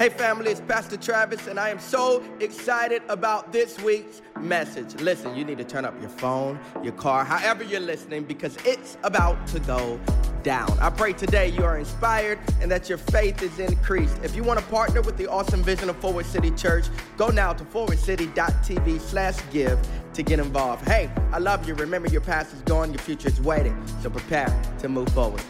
Hey, family, it's Pastor Travis, and I am so excited about this week's message. Listen, you need to turn up your phone, your car, however you're listening, because it's about to go down. I pray today you are inspired and that your faith is increased. If you want to partner with the awesome vision of Forward City Church, go now to forwardcity.tv slash give to get involved. Hey, I love you. Remember, your past is gone, your future is waiting. So prepare to move forward.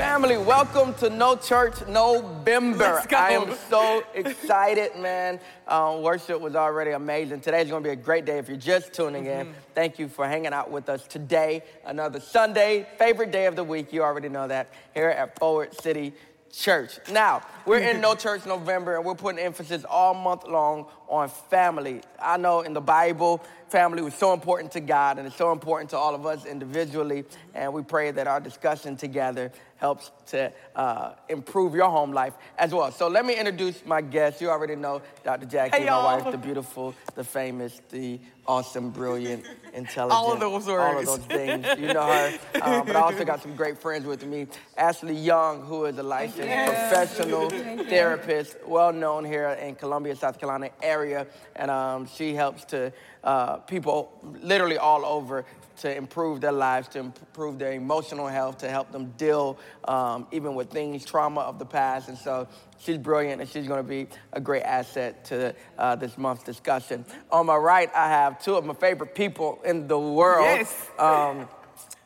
Family, welcome to No Church November. Let's. I am so excited, man. Um, worship was already amazing. Today Today's going to be a great day if you're just tuning in. Mm-hmm. Thank you for hanging out with us today. Another Sunday, favorite day of the week. You already know that here at Forward City Church. Now, we're in No Church November and we're putting emphasis all month long on family. I know in the Bible, family was so important to God and it's so important to all of us individually. And we pray that our discussion together helps to uh, improve your home life as well. So let me introduce my guest. You already know Dr. Jackie, Hey, my y'all. wife, the beautiful, the famous, the awesome, brilliant, intelligent. All of those words. All of those things. You know her. Um, but I also got some great friends with me. Ashley Young, who is a licensed professional therapist, well known here in Columbia, South Carolina area. And um, she helps to uh, people literally all over to improve their lives, to improve their emotional health, to help them deal um, even with things, trauma of the past. And so she's brilliant and she's going to be a great asset to uh, this month's discussion. On my right, I have two of my favorite people in the world. Yes. Um,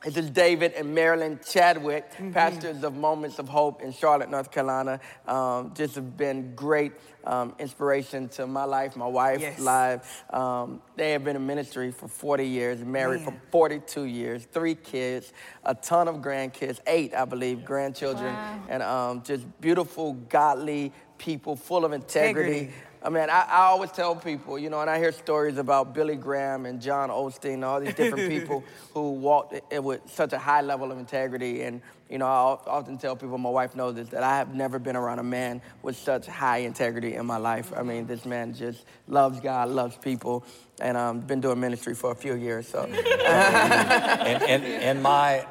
this is David and Marilyn Chadwick, Mm-hmm. pastors of Moments of Hope in Charlotte, North Carolina. Um, just have been great um, inspiration to my life, my wife's Yes. life. Um, they have been in ministry for 40 years, married Man. for 42 years, three kids, a ton of grandkids, eight, I believe, grandchildren, and um, just beautiful, godly people, full of integrity. Integrity. I mean, I, I always tell people, you know, and I hear stories about Billy Graham and John Osteen and all these different people who walked it with such a high level of integrity. And, you know, I often tell people, my wife knows this, that I have never been around a man with such high integrity in my life. I mean, this man just loves God, loves people, and I've um, been doing ministry for a few years. So and, and, and my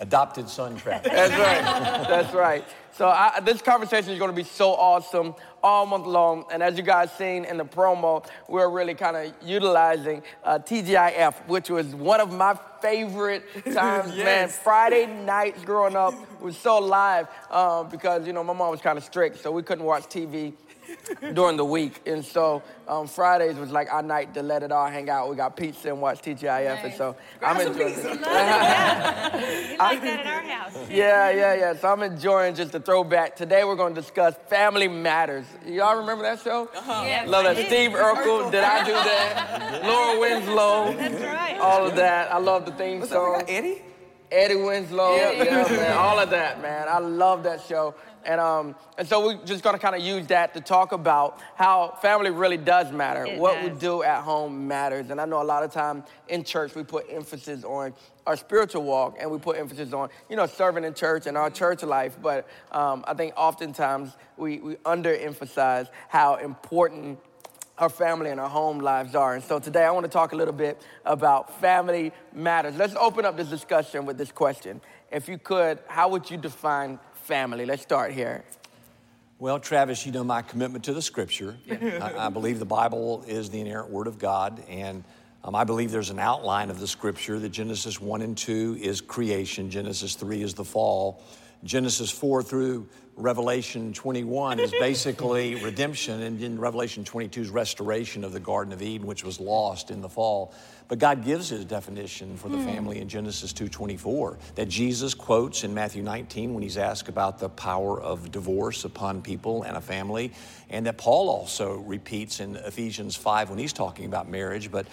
adopted son, Travis. That's right. That's right. So I, this conversation is going to be so awesome all month long. And as you guys seen in the promo, we're really kind of utilizing uh, TGIF, which was one of my favorite times, man. Friday nights growing up was so live uh, because, you know, my mom was kind of strict, so we couldn't watch TV during the week. And so um, Fridays was like our night to let it all hang out. We got pizza and watch TGIF. And so I'm enjoying it. We like that at our house. Yeah, yeah, yeah. So I'm enjoying just the throwback. Today we're going to discuss Family Matters. Y'all remember that show? Yes, Love that. Steve Urkel, did I do that? Laura Winslow, That's right. all of that. I love the theme What's song. Eddie? Eddie Winslow, yeah, man, all of that, man. I love that show. And, um, and so we're just gonna kind of use that to talk about how family really does matter. It what we do at home matters. And I know a lot of time in church we put emphasis on our spiritual walk and we put emphasis on, you know, serving in church and our church life. But um, I think oftentimes we, we underemphasize how important our family and our home lives are. And so today I want to talk a little bit about family matters. Let's open up this discussion with this question. If you could, how would you define family? Let's start here. Well, Travis, you know my commitment to the scripture. I, I believe the Bible is the inerrant word of God, and um, I believe there's an outline of the scripture that Genesis 1 and 2 is creation, Genesis 3 is the fall, Genesis 4 through Revelation 21 is basically redemption, and in Revelation 22 is restoration of the Garden of Eden, which was lost in the fall. But God gives his definition for the hmm. family in Genesis 2:24 that Jesus quotes in Matthew 19 when he's asked about the power of divorce upon people and a family, and that Paul also repeats in Ephesians 5 when he's talking about marriage. But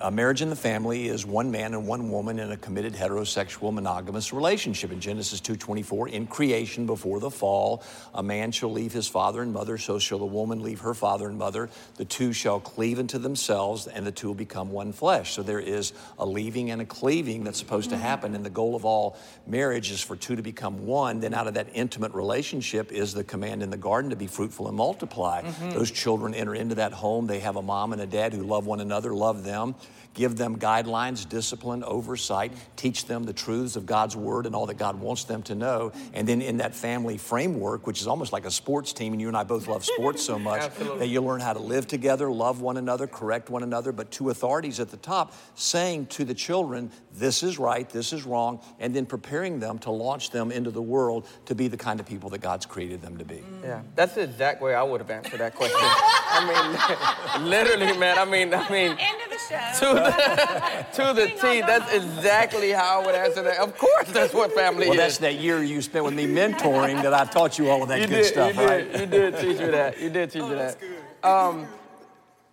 a marriage in the family is one man and one woman in a committed heterosexual monogamous relationship in Genesis 2:24 in creation before the fall all, a man shall leave his father and mother, so shall a woman leave her father and mother. The two shall cleave unto themselves, and the two will become one flesh. So there is a leaving and a cleaving that's supposed to mm-hmm. happen. And the goal of all marriage is for two to become one. Then out of that intimate relationship is the command in the garden to be fruitful and multiply. Mm-hmm. Those children enter into that home. They have a mom and a dad who love one another, love them give them guidelines, discipline, oversight, teach them the truths of God's word and all that God wants them to know. And then in that family framework, which is almost like a sports team, and you and I both love sports so much, that you learn how to live together, love one another, correct one another, but two authorities at the top saying to the children, this is right, this is wrong, and then preparing them to launch them into the world to be the kind of people that God's created them to be. Mm. Yeah, that's the exact way I would have answered that question. I mean, literally, man. I mean, I mean, End of the show. to the to the T. That's exactly how I would answer that. Of course, that's what family Well, is. that's that year you spent with me mentoring that I taught you all of that you good did, stuff, you right? did, you did teach me that. You did teach me that. Um,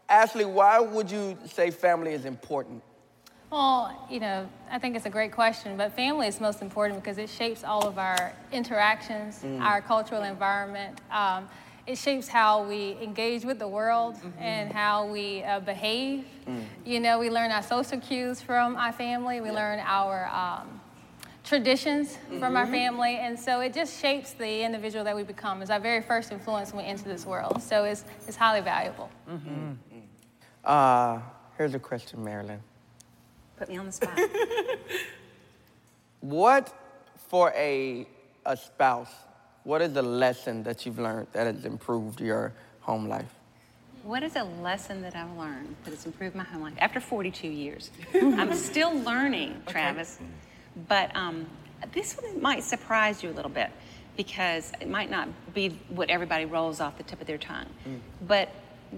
Ashley, why would you say family is important? Well, you know, I think it's a great question, but family is most important because it shapes all of our interactions, our cultural environment. Um, it shapes how we engage with the world and how we uh, behave. You know, we learn our social cues from our family, we learn our um, traditions from our family, and so it just shapes the individual that we become. It's our very first influence when we enter this world, so it's, it's highly valuable. Uh, here's a question, Marilyn. Put me on the spot. What for a a spouse? What is the lesson that you've learned that has improved your home life? What is a lesson that I've learned that has improved my home life after 42 years? I'm still learning, Travis, but um, this one might surprise you a little bit because it might not be what everybody rolls off the tip of their tongue. But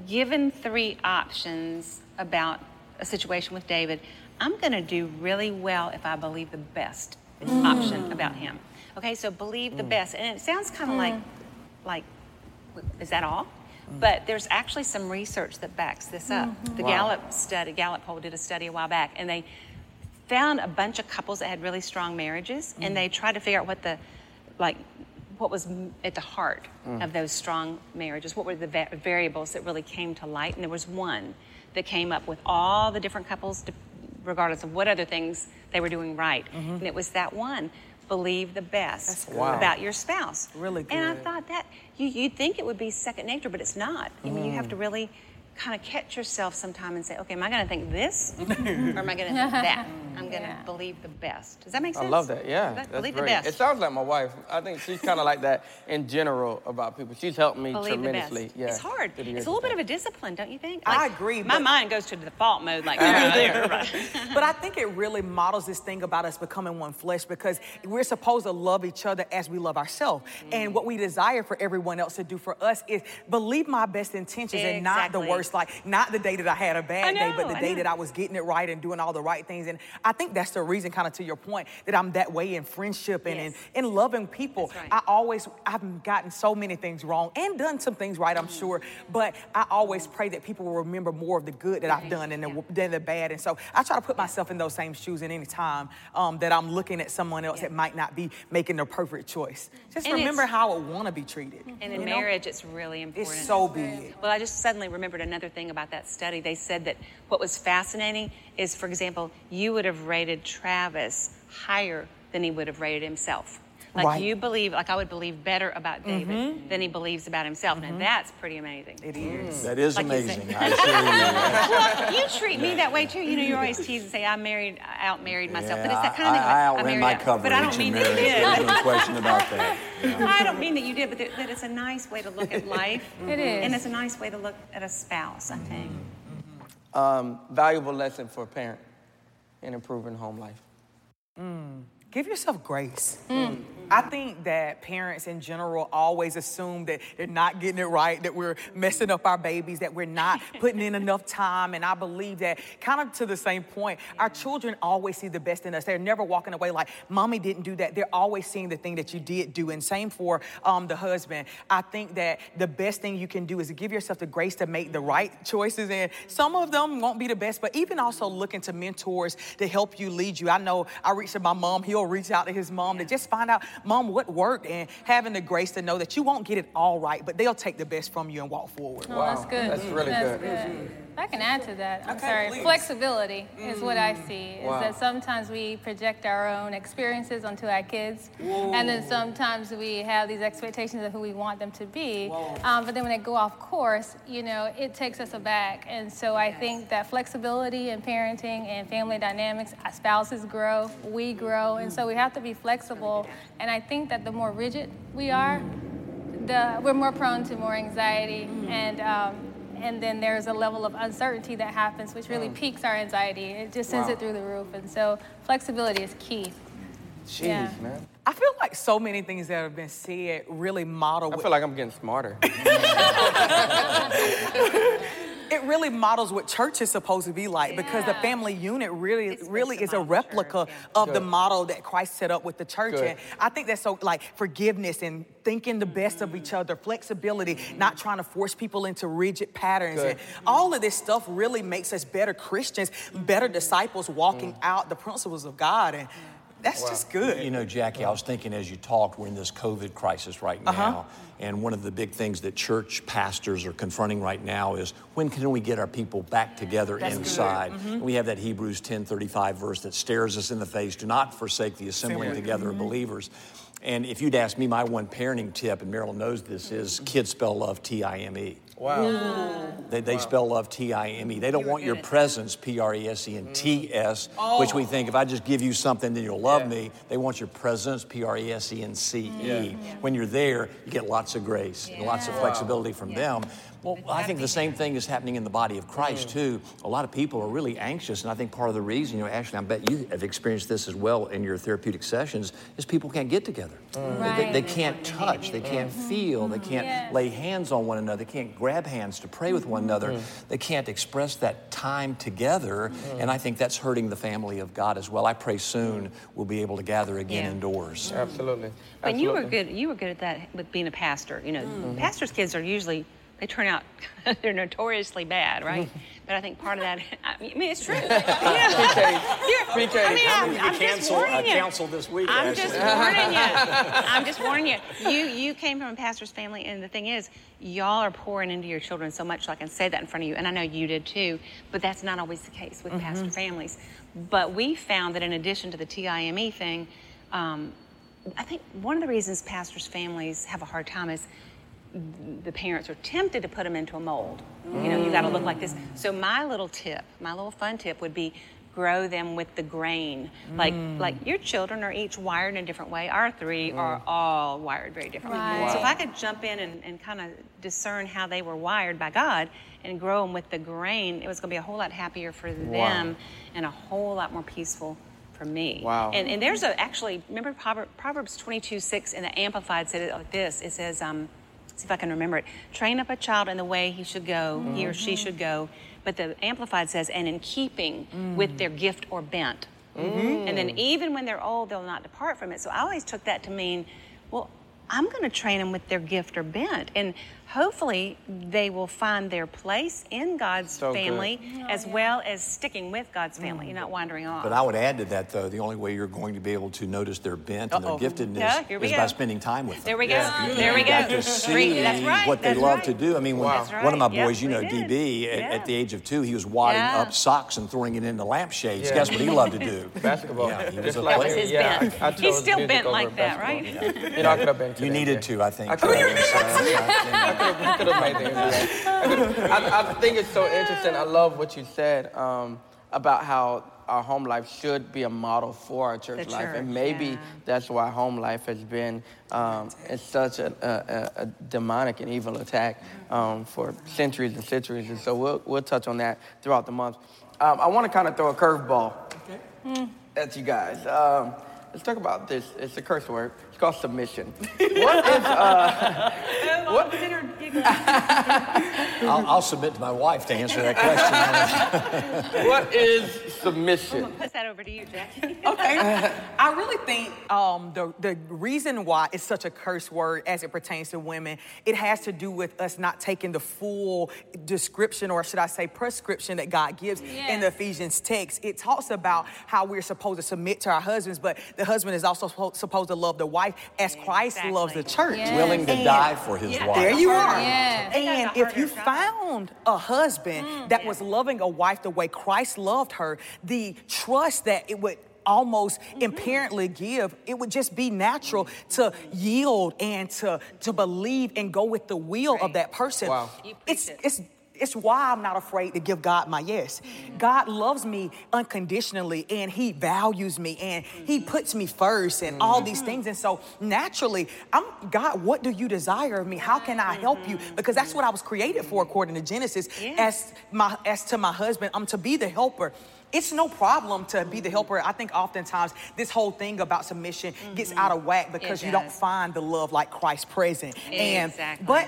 given three options about a situation with David, I'm going to do really well if I believe the best option about him. Okay, so believe the mm. best, and it sounds kind of mm. like, like, is that all? Mm. But there's actually some research that backs this up. Mm-hmm. The Gallup study, Gallup poll did a study a while back, and they found a bunch of couples that had really strong marriages, and they tried to figure out what the, like, what was at the heart of those strong marriages. What were the va- variables that really came to light? And there was one that came up with all the different couples, regardless of what other things they were doing right, mm-hmm. and it was that one. Believe the best Wow. about your spouse. Really And I thought that you, you'd think it would be second nature, but it's not. I mean, you have to Mm. really kind of catch yourself sometime and say, okay, am I going to think this or am I going to think that? I'm going to Yeah. believe the best. Does that make sense? I love that. Yeah, That's- that's believe great. the best. It sounds like my wife. I think she's kind of like that in general about people. She's helped me Believe the best. tremendously. Yeah, it's hard. It's a little bit of a discipline, don't you think? I agree, My mind goes to the default mode, like, yeah, there, but I think it really models this thing about us becoming one flesh because we're supposed to love each other as we love ourselves. And mm. what we desire for everyone else to do for us is believe my best intentions and not the worst, like not the day that I had a bad I day, but the I day know. that I was getting it right and doing all the right things. And I think that's the reason, kind of to your point, that I'm that way in friendship and Yes. in, in loving people. Right. I always, I've gotten so many things wrong and done some things right, I'm Mm. sure. But I always pray that people will remember more of the good that I've done and the, than the bad. And so I try to put myself in those same shoes at any time um, that I'm looking at someone else that might not be making the perfect choice. Just And remember how I want to be treated. And in know? marriage, it's really important. it's so big. Well, I just suddenly remembered another thing about that study. They said that what was fascinating is, for example, you would have rated Travis higher than he would have rated himself. Like Right. you believe, like I would believe better about David mm-hmm. than he believes about himself. Now mm-hmm. that's pretty amazing. It is. Mm. That is Like you amazing. I assure you. well, you treat me that way too. You know, you always tease and say I married, I out married myself. but it's that kind of I, thing. I, like, outran my out- coverage But I don't in mean that you did. There's no question about that. I don't mean that you did, but that, that it's a nice way to look at life. It mm-hmm. is. And it's a nice way to look at a spouse, I think. Um, valuable lesson for a parent in improving home life. Mm. Give yourself grace. Mm. I think that parents in general always assume that they're not getting it right, that we're messing up our babies, that we're not putting in enough time. And I believe that, kind of to the same point, our children always see the best in us. They're never walking away like, Mommy didn't do that. They're always seeing the thing that you did do. And same for um, the husband. I think that the best thing you can do is to give yourself the grace to make the right choices. And some of them won't be the best, but even also looking to mentors to help you lead you. I know I reached to my mom, he'll reach out to his mom to just find out, mom, what worked, and having the grace to know that you won't get it all right, but they'll take the best from you and walk forward. Oh, that's good. That's really That's good. I can add to that. I'm Okay, sorry. please. Flexibility is what I see. Is Wow. that sometimes we project our own experiences onto our kids, and then sometimes we have these expectations of who we want them to be. Um, but then when they go off course, you know, it takes us aback. And so I think that flexibility in parenting and family dynamics, our spouses grow, we grow, and so we have to be flexible. And I think that the more rigid we are, the, we're more prone to more anxiety and um, and then there's a level of uncertainty that happens which really piques our anxiety it just sends Wow. it through the roof and so flexibility is key Jeez, Yeah. man. I feel like so many things that have been said really model. I feel like I'm getting smarter. it really models what church is supposed to be like because the family unit really It's really is a replica church, of the model that Christ set up with the church. Good. and I think that's so like forgiveness and thinking the best of each other flexibility not trying to force people into rigid patterns. Good. and all of this stuff really makes us better Christians better disciples walking mm. out the principles of God. And that's just good You know, Jackie, I was thinking as you talked, we're in this COVID crisis right uh-huh. now. Uh-huh. And one of the big things that church pastors are confronting right now is when can we get our people back together That's inside? Mm-hmm. We have that Hebrews 10:35 verse that stares us in the face, do not forsake the assembling together of mm-hmm. believers. And if you'd ask me, my one parenting tip, and Marilyn knows this, is mm-hmm. kids spell love T-I-M-E. Wow. They, they spell love T I M E. They don't You want your good at that. presence, P-R-E-S-E, and mm. T-S, which we oh. think if I just give you something, then you'll love Yeah. me. They want your presence, P-R-E-S-E, and C-E. Yeah. When you're there, you get lots of grace and lots of Yeah. flexibility from them. Well, It's I gotta think be the same thing is happening in the body of Christ Mm. too. A lot of people are really anxious, and I think part of the reason, you know, Ashley, I bet you have experienced this as well in your therapeutic sessions, is people can't get together. They- They, they can't touch, they can't feel, they can't Yes. lay hands on one another, they can't grab hands to pray with one another, they can't express that time together, and I think that's hurting the family of God as well. I pray soon we'll be able to gather again Yeah. indoors. Absolutely. But you were good. You were good at that with being a pastor. You know, Mm-hmm. pastors' kids are usually they turn out they're notoriously bad, right? but I think part of that. I mean, it's true. You're- PK, I mean, I'm, I'm just cancel- uh, warning you. cancel this week, I'm Ashley. just warning you. I'm just warning you. You you came from a pastor's family, and the thing is, y'all are pouring into your children so much. So I can say that in front of you, and I know you did too. But that's not always the case with pastor families. But we found that in addition to the TIME E thing. Um, I think one of the reasons pastors' families have a hard time is the parents are tempted to put them into a mold. You know, you got to look like this. So my little tip, my little fun tip would be grow them with the grain. Like like your children are each wired in a different way. Our three are all wired very differently. Right. So if I could jump in and, and kind of discern how they were wired by God and grow them with the grain, it was going to be a whole lot happier for them and a whole lot more peaceful for me. Wow. And, and there's a actually remember Proverbs 22 6 in the Amplified said it like this. It says, um, see if I can remember it. Train up a child in the way he should go, he or she mm-hmm. should go. But the Amplified says, and in keeping mm. with their gift or bent. Mm-hmm. And then even when they're old, they'll not depart from it. So I always took that to mean, well, I'm going to train them with their gift or bent. And hopefully they will find their place in God's So good. family oh, as well as sticking with God's family. You're not wandering off. But I would add to that, though, the only way you're going to be able to notice their bent and their giftedness Yeah, is go. by spending time with them. There we go. Yeah. There we You go. to see right. what they That's love right. to do. I mean, Wow. That's one of my right. Yep, boys, you know, did. DB, at, Yeah. at the age of two, he was wadding Yeah. up socks and throwing it into lampshades. Yeah. Guess what he loved to do? Basketball. Yeah, he was a like That was player. his yeah, bent. I, I He's still bent like that, right? You know, I could have been. You needed to, I think. I could have. Could have made the NBA. I, I, I think it's so interesting. I love what you said um, about how our home life should be a model for our church The life, church, and maybe yeah. that's why home life has been um, it's such a, a, a, a demonic and evil attack um, for centuries and centuries. And so we'll we'll touch on that throughout the month. Um, I want to kind of throw a curveball at you guys. Um, let's talk about this. It's a curse word. It's called submission. what is uh, what? I'll, I'll submit to my wife to answer that question. What is submission? Put that over to you, Jackie. Okay. I really think um, the, the reason why it's such a curse word as it pertains to women, it has to do with us not taking the full description, or should I say, prescription that God gives in the Ephesians text. It talks about how we're supposed to submit to our husbands, but the husband is also supposed to love the wife as Christ Exactly. loves the church. Yes. Willing to And- die for his Yeah. wife. There you are. Yes. And if you job. found a husband that was loving a wife the way Christ loved her, the trust that it would almost inherently give, it would just be natural to yield and to, to believe and go with the will of that person. Wow. It's, it. it's, it's why I'm not afraid to give God my yes. God loves me unconditionally and He values me and He puts me first and all these things. And so naturally, I'm God, what do you desire of me? How can I help you? Because that's what I was created for according to Genesis. Yeah. As my as to my husband, I'm to be the helper. It's no problem to be the helper. I think oftentimes this whole thing about submission gets mm-hmm. out of whack because you don't find the love like Christ present. And Exactly. but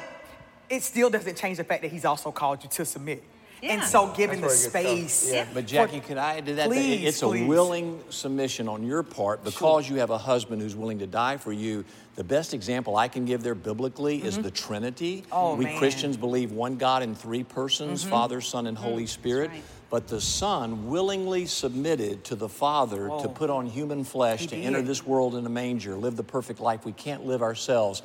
it still doesn't change the fact that he's also called you to submit. And so giving the That's where it gets space. tough. Yeah. But Jackie, could I add to that? that Please, it's please. a willing submission on your part because you have a husband who's willing to die for you. The best example I can give there biblically is mm-hmm. the Trinity. Oh, we man. Christians believe one God in three persons, mm-hmm. Father, Son, and mm-hmm. Holy Spirit. right. But the Son willingly submitted to the Father to put on human flesh, He to did. enter this world in a manger, live the perfect life we can't live ourselves,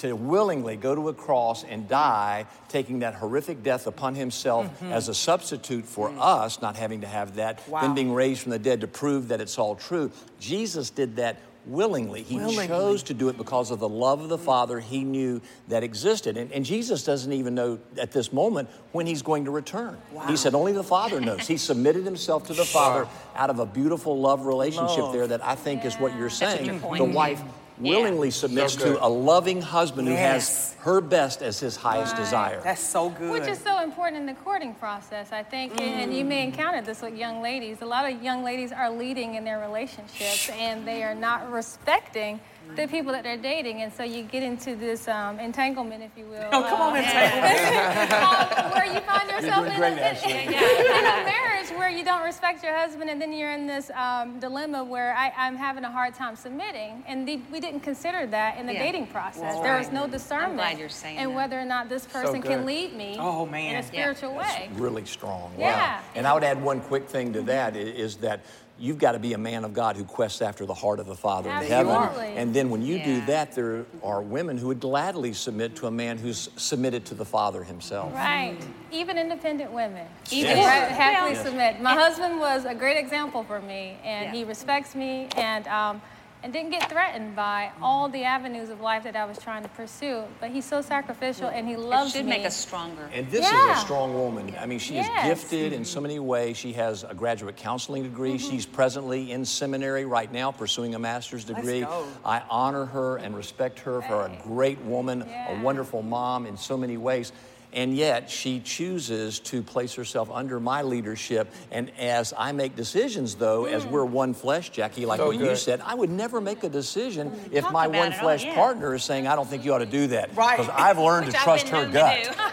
to willingly go to a cross and die, taking that horrific death upon himself mm-hmm. as a substitute for mm. us, not having to have that, Wow. then being raised from the dead to prove that it's all true. Jesus did that willingly. He Willingly. chose to do it because of the love of the Father he knew that existed. And, and Jesus doesn't even know at this moment when he's going to return. He said only the Father knows. He submitted himself to the Father out of a beautiful love relationship Love. there that I think is what you're saying. the wife Yeah. Willingly submits So to a loving husband who has her best as his highest Right. desire. That's so good. Which is so important in the courting process, I think. And- And you may encounter this with young ladies. A lot of young ladies are leading in their relationships and they are not respecting the people that they're dating. And so you get into this um, entanglement, if you will. Oh, come on, uh, entanglement. um, where you find yourself in, great, a, Ashley. in a marriage where you don't respect your husband, and then you're in this um, dilemma where I, I'm having a hard time submitting, and the, we didn't consider that in the Yeah. dating process. That's there right. was no discernment glad you're saying in that. whether or not this person can lead me Oh, man. in a spiritual way. really strong. Yeah. And I would add one quick thing to that is that you've got to be a man of God who quests after the heart of the Father in heaven. And then when you do that, there are women who would gladly submit to a man who's submitted to the Father himself. Right. Even independent women. Even- Right, happily Well, submit. My husband was a great example for me, and Yeah. he respects me and um, and didn't get threatened by all the avenues of life that I was trying to pursue. But he's so sacrificial, and he loves It loves should me. make us stronger. And this Yeah. is a strong woman. I mean, she Yes. is gifted in so many ways. She has a graduate counseling degree. Mm-hmm. She's presently in seminary right now pursuing a master's degree. I honor her and respect her for a great woman, Yeah. a wonderful mom in so many ways. And yet she chooses to place herself under my leadership. And as I make decisions, though, as Mm. we're one flesh, Jackie, like So what you said, I would never make a decision if Talk my one flesh yeah. partner is saying, I don't think you ought to do that. Right. Because I've learned to I've trust her gut.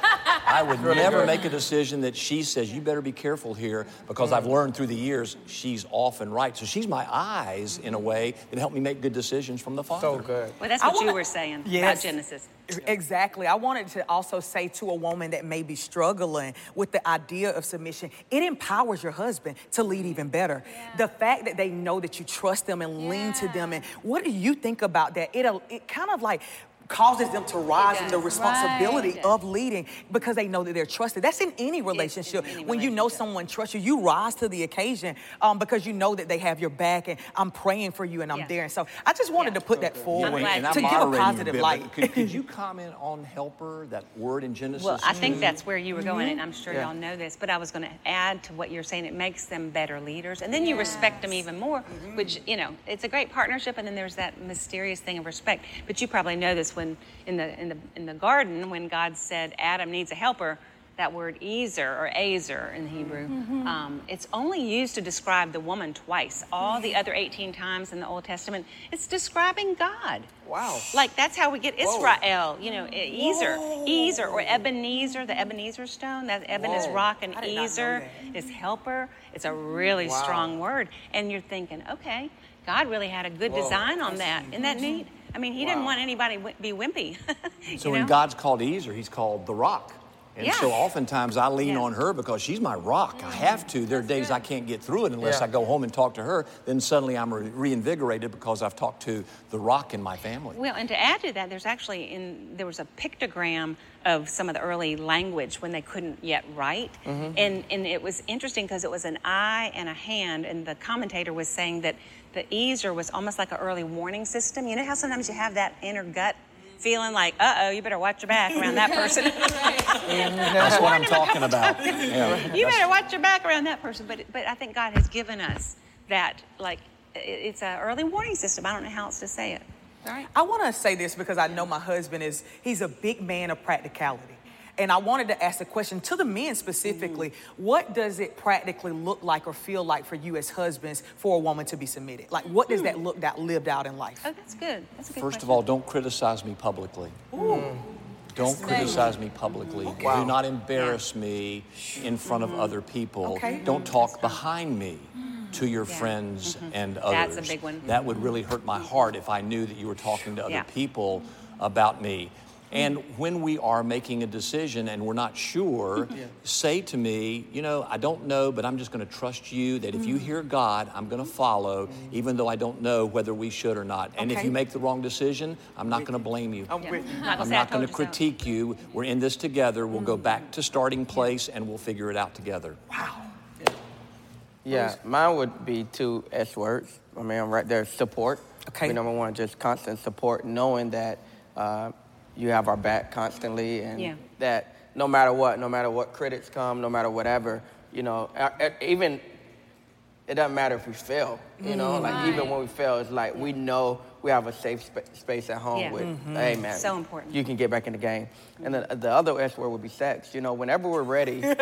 I would Really never good. make a decision that she says, you better be careful here, because I've learned through the years she's often right. So she's my eyes, in a way, that help me make good decisions from the Father. So good. Well, that's what you wanna- were saying Yes. about Genesis. Exactly. I wanted to also say to a woman that may be struggling with the idea of submission, it empowers your husband to lead even better. The fact that they know that you trust them and lean to them, and what do you think about that? It uh, it kind of like causes them to rise in the responsibility Right. of leading because they know that they're trusted. That's in any relationship. any when you know someone trusts you, you rise to the occasion um, because you know that they have your back and I'm praying for you and I'm Yeah. there. And so I just wanted Yeah. to put that forward I'm and to give a moderating positive bit, light. but Could, could you comment on helper, that word in Genesis? Well, I think that's where you were going, and I'm sure Yeah. y'all know this, but I was going to add to what you're saying. It makes them better leaders, and then you respect them even more, which, you know, it's a great partnership, and then there's that mysterious thing of respect. But you probably know this when in the, in the, in the garden, when God said Adam needs a helper, that word ezer or azer in Hebrew, mm-hmm. Mm-hmm. um, it's only used to describe the woman twice. All the other 18 times in the Old Testament, it's describing God. Wow. Like that's how we get Israel, you know, E- Ezer, Ezer, or Ebenezer, the Ebenezer stone. That Eben is rock, and I did Ezer that. is helper. It's a really Wow. strong word, and you're thinking, okay, God really had a good design on that. Isn't that neat? I mean, He didn't want anybody to be wimpy. So you when? God's called Ezer, he's called the rock. And Yeah. so oftentimes I lean Yeah. on her because she's my rock. I have to. There are days I can't get through it unless Yeah. I go home and talk to her. Then suddenly I'm re- reinvigorated because I've talked to the rock in my family. Well, and to add to that, there's actually in there was a pictogram of some of the early language when they couldn't yet write, mm-hmm. and and it was interesting because it was an eye and a hand, and the commentator was saying that the ezer was almost like an early warning system. You know how sometimes you have that inner gut feeling like, uh oh, you better watch your back around that person. That's what I'm talking about. Yeah. you better watch your back around that person. But but I think God has given us that like it's an early warning system. I don't know how else to say it. All right. I want to say this because I know my husband is, he's a big man of practicality. And I wanted to ask the question to the men specifically mm. what does it practically look like or feel like for you as husbands for a woman to be submitted? Like, what does hmm. that look that lived out in life? Oh, that's good. That's a good First of all, don't criticize me publicly. Hmm. Don't criticize me publicly. Do not embarrass me in front of other mm-hmm. people. Okay. Don't talk behind me mm. to your friends mm-hmm. and others. That's a big one. That would really hurt my mm-hmm. heart if I knew that you were talking to other Yeah. people about me. And when we are making a decision and we're not sure, say to me, you know, I don't know, but I'm just going to trust you that if you hear God, I'm going to follow, even though I don't know whether we should or not. And if you make the wrong decision, I'm not going to blame you. I'm with you. Not gonna I'm not going to told you so. critique you. We're in this together. We'll go back to starting place and we'll figure it out together. Wow. Yeah, mine would be two S words. I mean, I'm right there. Support. Okay. I mean, number one, just constant support, knowing that uh, you have our back constantly, and Yeah. that no matter what, no matter what critics come, no matter whatever, you know, even it doesn't matter if we fail. You know, like mm-hmm. even when we fail, it's like we know we have a safe spa- space at home Yeah. with, mm-hmm. hey man, So important. You can get back in the game. Mm-hmm. And then uh, the other S word would be sex. You know, whenever we're ready.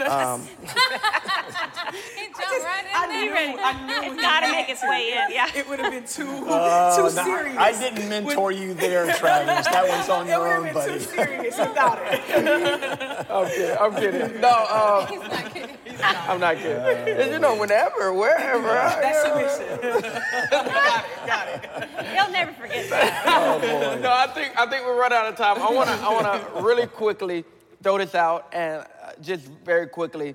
Um, he jumped right in I there. knew, I knew It's got to make its way in. Yeah. it would have been too, Uh, too serious. I didn't mentor you there, Travis. That one's on It your would own, have been buddy. too serious without it. I'm kidding. I'm kidding. No, um, He's not kidding. I'm not kidding. And, you know, whenever, wherever. I- That's submission. got it, got it. He'll never forget that. no, I think I think we're running out of time. I wanna I wanna really quickly throw this out and uh, just very quickly.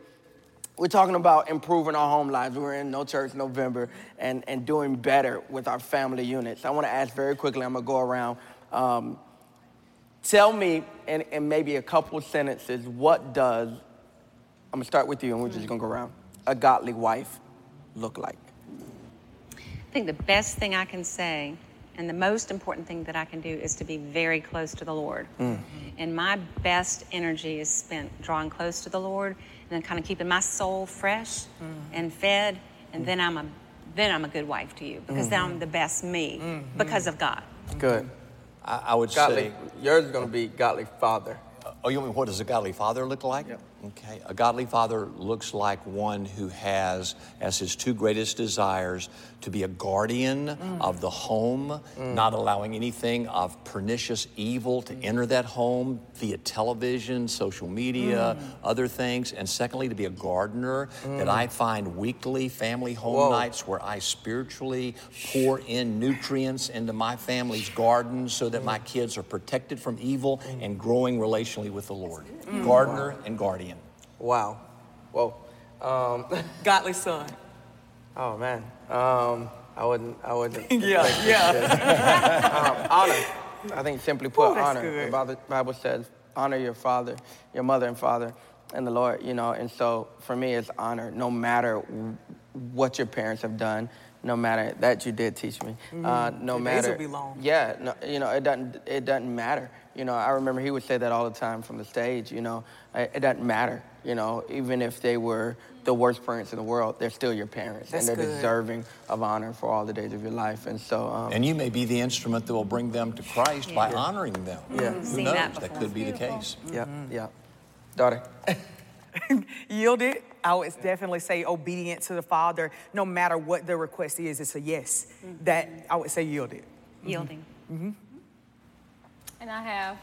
We're talking about improving our home lives. We're in No Church November and, and doing better with our family units. I want to ask very quickly, I'm going to go around. Um, tell me in, in maybe a couple sentences, what does, I'm going to start with you and we're just going to go around, a godly wife look like? I think the best thing I can say and the most important thing that I can do is to be very close to the Lord. Mm. And my best energy is spent drawing close to the Lord and then kind of keeping my soul fresh mm. and fed. And mm. then I'm a then I'm a good wife to you because then I'm mm-hmm. the best me mm-hmm. because of God. Mm-hmm. Good. I, I would Godly. say, Yours is going to be godly father. oh, you mean what does a godly father look like? Yep. Okay. A godly father looks like one who has as his two greatest desires to be a guardian mm. of the home, mm. not allowing anything of pernicious evil to mm. enter that home via television, social media, other things. And secondly, to be a gardener that I find weekly family home Whoa. nights where I spiritually pour in nutrients into my family's garden so that my kids are protected from evil and growing relationally with the Lord. Gardener and guardian. Wow. Whoa. Um, Godly son. oh man. Um, I wouldn't. I wouldn't. Yeah, yeah. um, honor. I think simply put, Ooh, honor. good. The Bible, says, honor your father, your mother and father, and the Lord. You know, and so for me, it's honor. No matter what your parents have done, no matter that you did teach me. Uh, no The days matter. will be long. Yeah. No, you know, it doesn't. It doesn't matter. You know, I remember he would say that all the time from the stage. You know, it, it doesn't matter. You know, even if they were the worst parents in the world, they're still your parents, That's and they're good. deserving of honor for all the days of your life. And so. Um, And you may be the instrument that will bring them to Christ by honoring them. Yeah. Who Seen knows? that That, before. could be the Beautiful. case. Yeah, mm-hmm. yeah. Daughter. Yielded. I would definitely say obedient to the Father, no matter what the request is, it's a yes. Mm-hmm. That I would say yielded. Yielding. Mm-hmm. And I have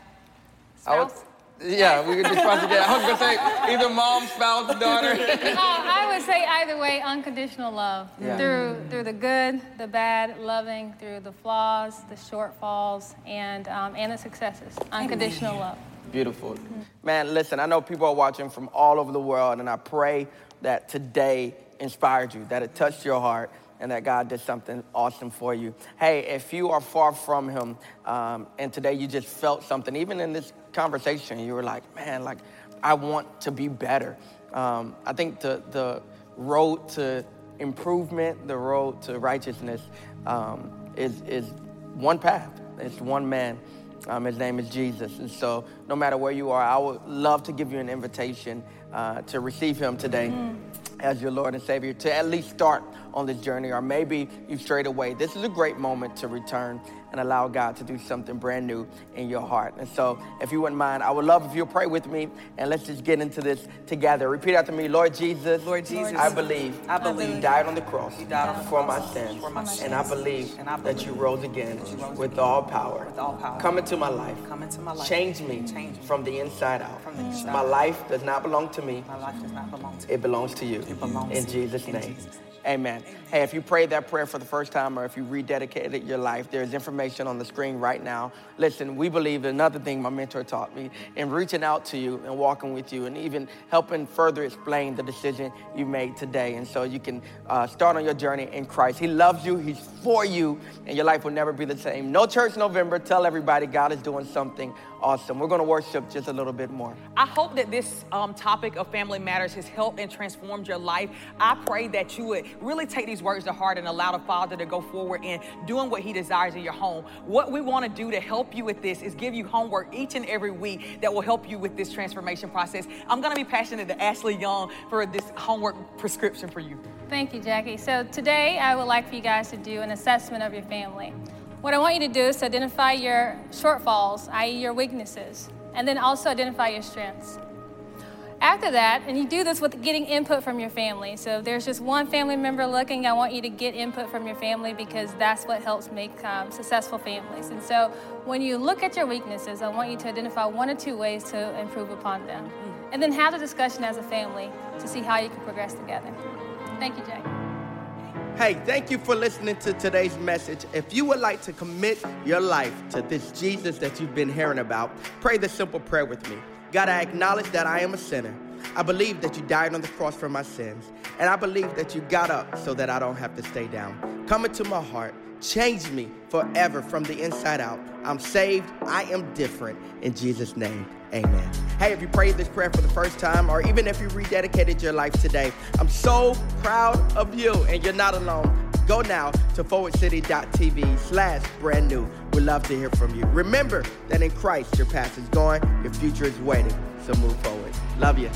I would, spouse. Yeah, we could just cross it down. I was gonna say either mom, spouse, daughter. uh, I would say either way, unconditional love yeah. through through the good, the bad, loving through the flaws, the shortfalls, and um, and the successes. Unconditional love. Beautiful, man. Listen, I know people are watching from all over the world, and I pray that today inspired you, that it touched your heart, and that God did something awesome for you. Hey, if you are far from Him um, and today you just felt something, even in this conversation, you were like, man, like, I want to be better. Um, I think the, the road to improvement, the road to righteousness um, is, is one path, it's one man. Um, his name is Jesus. And so, no matter where you are, I would love to give you an invitation uh, to receive him today. Mm as your Lord and Savior to at least start on this journey, or maybe you've strayed away. This is a great moment to return and allow God to do something brand new in your heart. And so, if you wouldn't mind, I would love if you'll pray with me and let's just get into this together. Repeat after me Lord Jesus. Lord Jesus. I believe. I believe. You died on the cross. You died on the for, cross my sins, for my sins. And I believe, and I believe that you rose again you rose with, all power. with all power. Come into my life. Come into my life. Change me, Change me. from the inside out. From the inside my life does not belong to me. My life does not belong to me. It belongs to you. It belongs in to Jesus' in name. Jesus' name. Amen. Hey, if you prayed that prayer for the first time or if you rededicated your life, there's information on the screen right now. Listen, we believe another thing my mentor taught me in reaching out to you and walking with you and even helping further explain the decision you made today. And so you can uh, start on your journey in Christ. He loves you, He's for you, and your life will never be the same. No church November. Tell everybody God is doing something awesome. We're going to worship just a little bit more. I hope that this um, topic of family matters has helped and transformed your life. I pray that you would really take these words to heart and allow the Father to go forward in doing what He desires in your home. What we want to do to help you with this is give you homework each and every week that will help you with this transformation process. I'm going to be passionate to Ashley Young for this homework prescription for you. Thank you, Jackie. So today I would like for you guys to do an assessment of your family. What I want you to do is to identify your shortfalls, i.e., your weaknesses, and then also identify your strengths. After that, and you do this with getting input from your family. So if there's just one family member looking, I want you to get input from your family because that's what helps make um, successful families. And so when you look at your weaknesses, I want you to identify one or two ways to improve upon them. And then have the discussion as a family to see how you can progress together. Thank you, Jackie. Hey, thank you for listening to today's message. If you would like to commit your life to this Jesus that you've been hearing about, pray this simple prayer with me. God, I acknowledge that I am a sinner. I believe that you died on the cross for my sins. And I believe that you got up so that I don't have to stay down. Come into my heart. Change me forever from the inside out. I'm saved. I am different. In Jesus' name, amen. Hey, if you prayed this prayer for the first time, or even if you rededicated your life today, I'm so proud of you, and you're not alone. Go now to forwardcity.tv slash brand new. We'd love to hear from you. Remember that in Christ, your past is gone, your future is waiting. So move forward. Love you.